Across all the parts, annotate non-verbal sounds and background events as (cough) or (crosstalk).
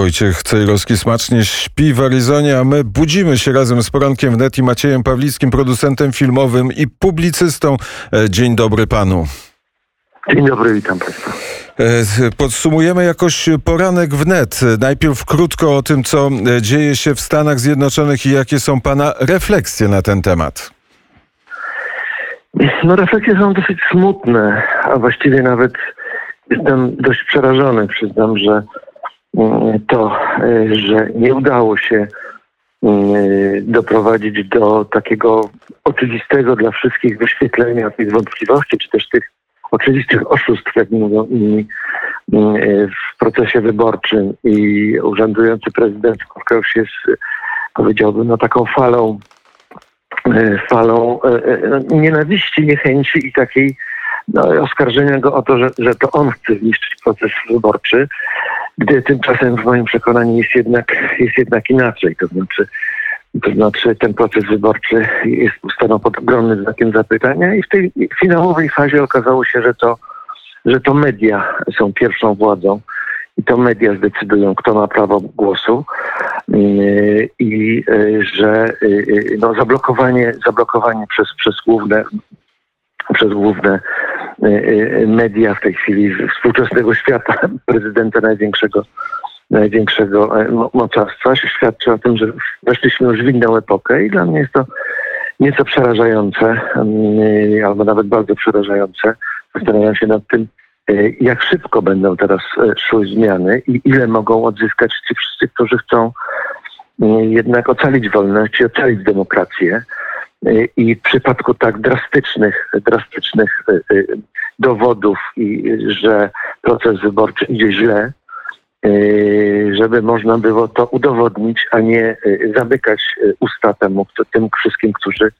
Wojciech Cejrowski smacznie śpi w Arizonie, a my budzimy się razem z porankiem wnet i Maciejem Pawlickim, producentem filmowym i publicystą. E, dzień dobry panu. Dzień dobry, witam państwa. E, podsumujemy jakoś poranek wnet. Najpierw krótko o tym, co e, dzieje się w Stanach Zjednoczonych i jakie są pana refleksje na ten temat. No refleksje są dosyć smutne, a właściwie nawet jestem dość przerażony. Przyznam, że to, e, że nie udało się mm, doprowadzić do takiego oczywistego dla wszystkich wyświetlenia tych wątpliwości, czy też tych oczywistych oszustw, jak mówią inni, mm, e, w procesie wyborczym. I urzędujący prezydent spotkał się z, powiedziałbym, no taką falą E, falą nienawiści, niechęci i takiej no, oskarżenia go o to, że, że to on chce zniszczyć proces wyborczy, gdy tymczasem w moim przekonaniu jest jednak, jest jednak inaczej. To znaczy, to znaczy ten proces wyborczy jest stanął pod ogromnym znakiem zapytania i w tej finałowej fazie okazało się, że to, że to media są pierwszą władzą i to media zdecydują, kto ma prawo głosu i e, że e, no, zablokowanie, zablokowanie przez, przez główne przez główne media w tej chwili współczesnego świata, (laughs) prezydenta największego, największego mocarstwa, świadczy o tym, że weszliśmy już w inną epokę i dla mnie jest to nieco przerażające, albo nawet bardzo przerażające. Zastanawiam się nad tym, jak szybko będą teraz szły zmiany i ile mogą odzyskać ci wszyscy, którzy chcą jednak ocalić wolność i ocalić demokrację. I w przypadku tak drastycznych, drastycznych y, y, dowodów, i, że proces wyborczy idzie źle, y, żeby można było to udowodnić, a nie zamykać usta temu, tym wszystkim, którzy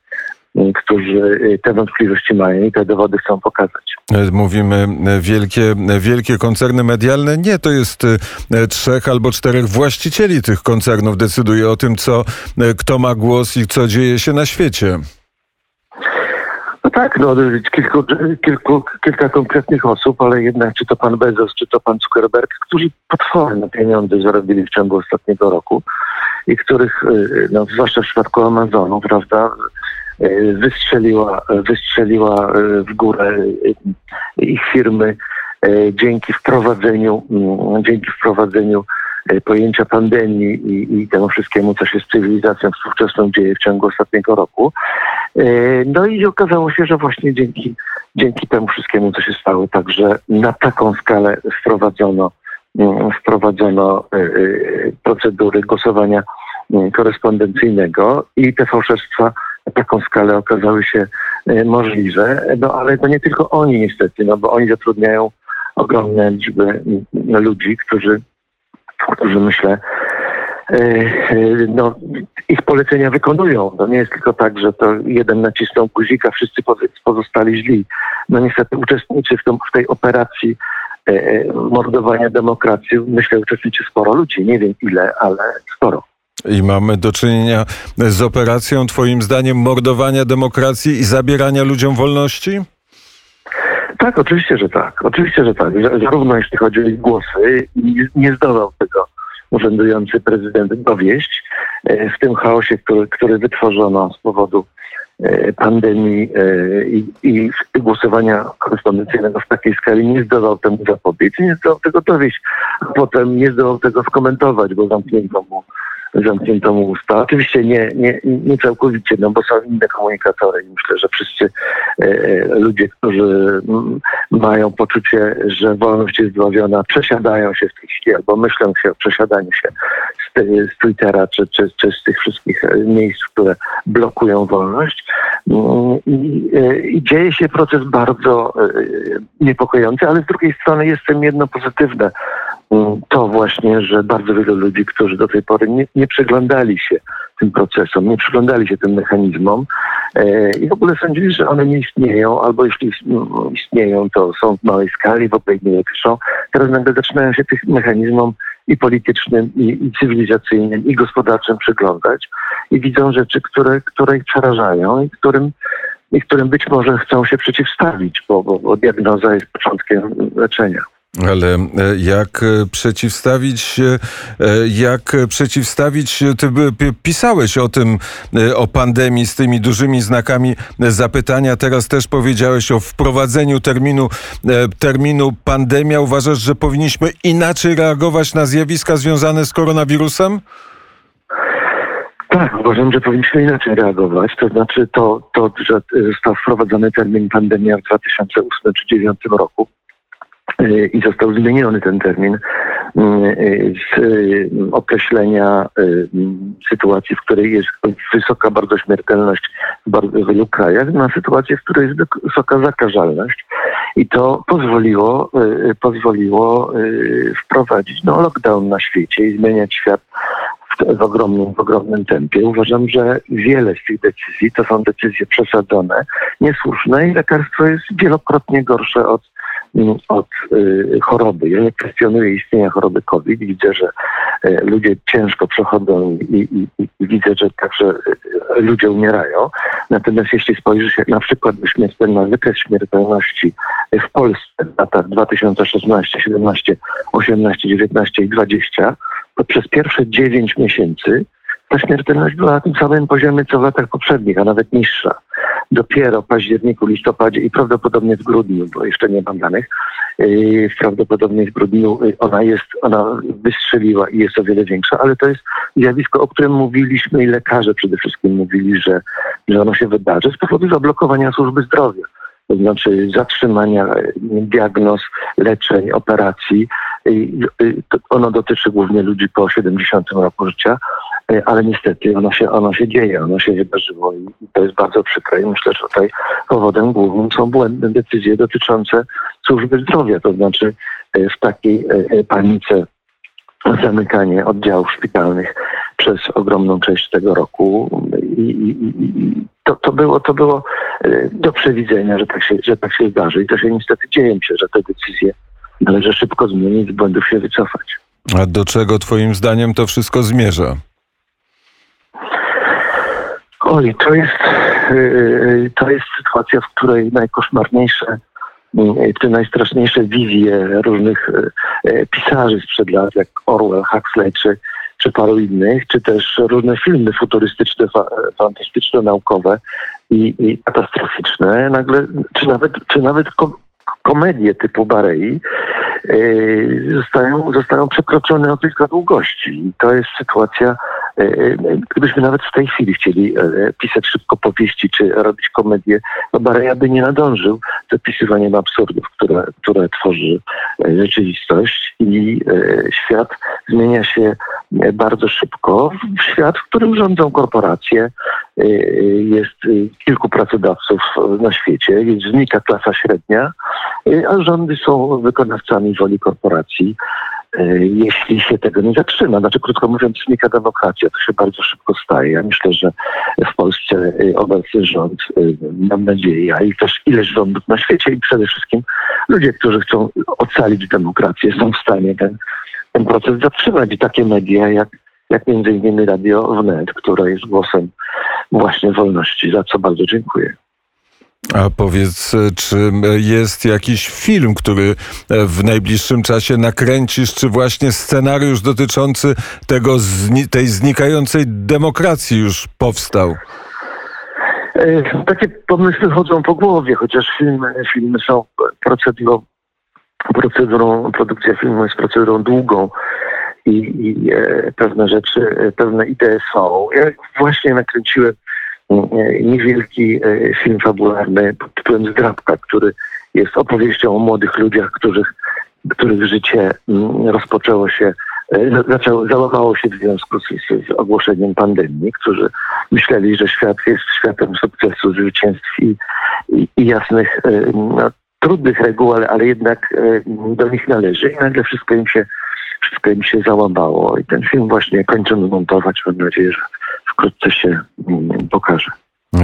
którzy te wątpliwości mają i te dowody chcą pokazać. Mówimy wielkie, wielkie koncerny medialne. Nie, to jest e, trzech albo czterech właścicieli tych koncernów decyduje o tym, co, e, kto ma głos i co dzieje się na świecie. No tak, no, kilku, kilku, kilka konkretnych osób, ale jednak czy to pan Bezos, czy to pan Zuckerberg, którzy potworne pieniądze zarobili w ciągu ostatniego roku i których, e, no, zwłaszcza w przypadku Amazonu, prawda, E, wystrzeliła, wystrzeliła e, w górę e, ich firmy dzięki wprowadzeniu, mm, dzięki wprowadzeniu pojęcia pandemii i, i temu wszystkiemu, co się z cywilizacją współczesną dzieje w ciągu ostatniego roku. No i okazało się, że właśnie dzięki, dzięki temu wszystkiemu, co się stało, także na taką skalę wprowadzono, mm, wprowadzono procedury głosowania mm, korespondencyjnego i te fałszerstwa taką skalę okazały się e, możliwe. No ale to nie tylko oni niestety, no bo oni zatrudniają ogromne liczby ludzi, którzy, którzy myślę, e, e, no, ich polecenia wykonują. To nie jest tylko tak, że to jeden nacisnął guzika, wszyscy pozostali źli. No niestety uczestniczy w, tą, w tej operacji mordowania demokracji, myślę, uczestniczy sporo ludzi. Nie wiem ile, ale sporo. I mamy do czynienia z operacją, Twoim zdaniem, mordowania demokracji i zabierania ludziom wolności? Tak, oczywiście, że tak. Oczywiście, że tak. Zarówno jeśli chodzi o ich głosy, nie zdołał tego urzędujący prezydent dowieść e, w tym chaosie, który, który wytworzono z powodu e, pandemii e, i, i głosowania korespondencyjnego w takiej skali nie zdołał temu zapobiec, nie zdołał tego dowieść, a potem nie zdołał tego skomentować, bo zamknięto mu zamknięto mu usta. Oczywiście nie, nie, nie całkowicie, no bo są inne komunikatory i myślę, że wszyscy e, e ludzie, którzy mają poczucie, że wolność jest zbawiona, przesiadają się w tej chwili albo myślą się o przesiadaniu się z, z Twittera czy, czy, czy z tych wszystkich e, miejsc, które blokują wolność. Mm, I, I, dzieje się proces bardzo niepokojący, ale z drugiej strony jest tym jedno pozytywne to właśnie, że bardzo wielu ludzi, którzy do tej pory nie, nie przyglądali się tym procesom, nie przyglądali się tym mechanizmom e, i w ogóle sądzili, że one nie istnieją, albo jeśli istnieją, to są w małej skali, w ogóle nie piszą. Teraz nagle zaczynają się tych mechanizmom i politycznym, i, i cywilizacyjnym, i gospodarczym przyglądać i widzą rzeczy, które, które ich przerażają i którym i którym być może chcą się przeciwstawić, bo, bo, bo diagnoza jest początkiem leczenia. Ale e, jak e, przeciwstawić e, jak przeciwstawić, się- ty by- pi- pisałeś o tym, o pandemii z tymi dużymi znakami zapytania, teraz też powiedziałeś o wprowadzeniu terminu, terminu pandemia. Uważasz, że powinniśmy inaczej reagować na zjawiska związane z koronawirusem? Tak, uważam, że powinniśmy inaczej reagować. To znaczy to, to że został wprowadzony termin pandemia w 2008 czy 2009 roku i został zmieniony ten termin yy, z yy, określenia sytuacji, w której jest wysoka bardzo śmiertelność w wielu krajach, na sytuację, w której jest wysoka zakażalność. I to pozwoliło, pozwoliło wprowadzić no, lockdown na świecie i zmieniać świat w, ogromnym, w ogromnym tempie. Uważam, że wiele z tych decyzji to są decyzje przesadzone, niesłuszne i lekarstwo jest wielokrotnie gorsze od, od y, choroby. Ja nie kwestionuję istnienia choroby COVID. Widzę, że y, ludzie ciężko przechodzą i, i, i widzę, że także y, ludzie umierają. Natomiast jeśli spojrzy się na przykład na wykres śmiertelności w Polsce w latach 2016, 17, 18, 19 i 20, to przez pierwsze 9 miesięcy ta śmiertelność była na tym samym poziomie, co w latach poprzednich, a nawet niższa. Dopiero w październiku, listopadzie i prawdopodobnie w grudniu, bo jeszcze nie mam danych, yy, prawdopodobnie w grudniu yy, ona jest, ona wystrzeliła i jest o wiele większa, ale to jest zjawisko, o którym mówiliśmy i lekarze przede wszystkim mówili, że, że ono się wydarzy z powodu zablokowania służby zdrowia to znaczy zatrzymania e, diagnoz, leczeń, operacji. Ono dotyczy głównie ludzi po 70 roku życia, ale niestety ono się, ono się dzieje, ono się wydarzyło i to jest bardzo przykre i myślę, że tutaj powodem głównym są błędne decyzje dotyczące służby zdrowia, to znaczy e, w takiej panice zamykanie oddziałów szpitalnych przez ogromną część tego roku i, i, i to, to, było, to było e, do przewidzenia, że tak, się, że tak się zdarzy i to się niestety dzieje. Myślę, że te decyzje należy szybko zmienić, z błędów się wycofać. A do czego twoim zdaniem to wszystko zmierza? Oj, to jest, e, e, to jest sytuacja, w której najkoszmarniejsze te najstraszniejsze wizje różnych pisarzy sprzed lat, jak Orwell, Huxley czy, czy paru innych, czy też różne filmy futurystyczne, fa fantastyczne, naukowe i, i, katastroficzne, nagle, czy nawet, czy nawet kom komedie typu Barei zostają, zostają przekroczone o kilka długości. I to jest sytuacja, gdybyśmy nawet w tej chwili chcieli yy, pisać szybko powieści, czy robić komedię, no Bareja by nie nadążył z opisywaniem absurdów, które, które tworzy rzeczywistość i świat zmienia się bardzo szybko w świat, w którym rządzą korporacje, jest kilku pracodawców na świecie, znika klasa średnia, a rządy są wykonawcami woli korporacji. Jeśli się tego nie zatrzyma, znaczy krótko mówiąc, znika demokracja, to się bardzo szybko staje. Ja myślę, że w Polsce obecny rząd, mam nadzieję, a i też ileś rządów na świecie i przede wszystkim ludzie, którzy chcą ocalić demokrację, są w stanie ten ten proces zatrzymać. I takie media jak, jak między innymi Radio Wnet, które jest głosem właśnie wolności, za co bardzo dziękuję. A powiedz, czy jest jakiś film, który w najbliższym czasie nakręcisz, czy właśnie scenariusz dotyczący tego, tej znikającej demokracji już powstał? Takie pomysły chodzą po głowie, chociaż filmy, filmy są procedurą procedurą, produkcja filmu jest procedurą długą i, i e, pewne rzeczy, e, pewne idee są. Ja właśnie nakręciłem e, niewielki e, film fabularny pod tytułem Zdrabka, który jest opowieścią o młodych ludziach, których, których życie m, rozpoczęło się e, zaczęło, załamało się w związku z, z, ogłoszeniem pandemii, którzy myśleli, że świat jest światem sukcesu, zwycięstw i, i, i jasnych e, no, trudnych reguł, ale, ale jednak e, do nich należy i nagle wszystko im się wszystko im się załamało i ten film właśnie kończymy montować. Mam nadzieję, że wkrótce się mm, pokaże.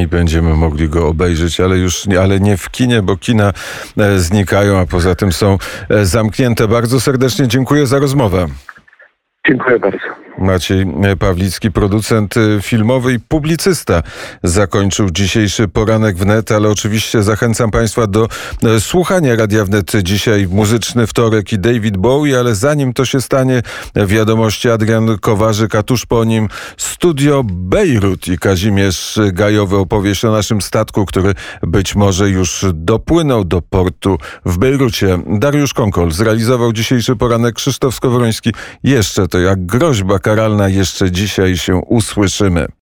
I będziemy mogli go obejrzeć, ale już nie, ale nie w kinie, bo kina e, znikają, a poza tym są e, zamknięte. Bardzo serdecznie dziękuję za rozmowę. Dziękuję bardzo. Maciej Pawlicki, producent y, filmowy i publicysta, zakończył dzisiejszy poranek wnet, ale oczywiście zachęcam Państwa do e, słuchania Radia Wnet dzisiaj muzyczny wtorek i David Bowie, ale zanim to się stanie, wiadomości Adrian Kowarzyk, a tuż po nim studio Bejrut i Kazimierz Gajowy opowieść o naszym statku, który być może już dopłynął do portu w Bejrucie. Dariusz Konkol zrealizował dzisiejszy poranek Krzysztof Skowroński. Jeszcze to jak groźba karalna, jeszcze dzisiaj się usłyszymy.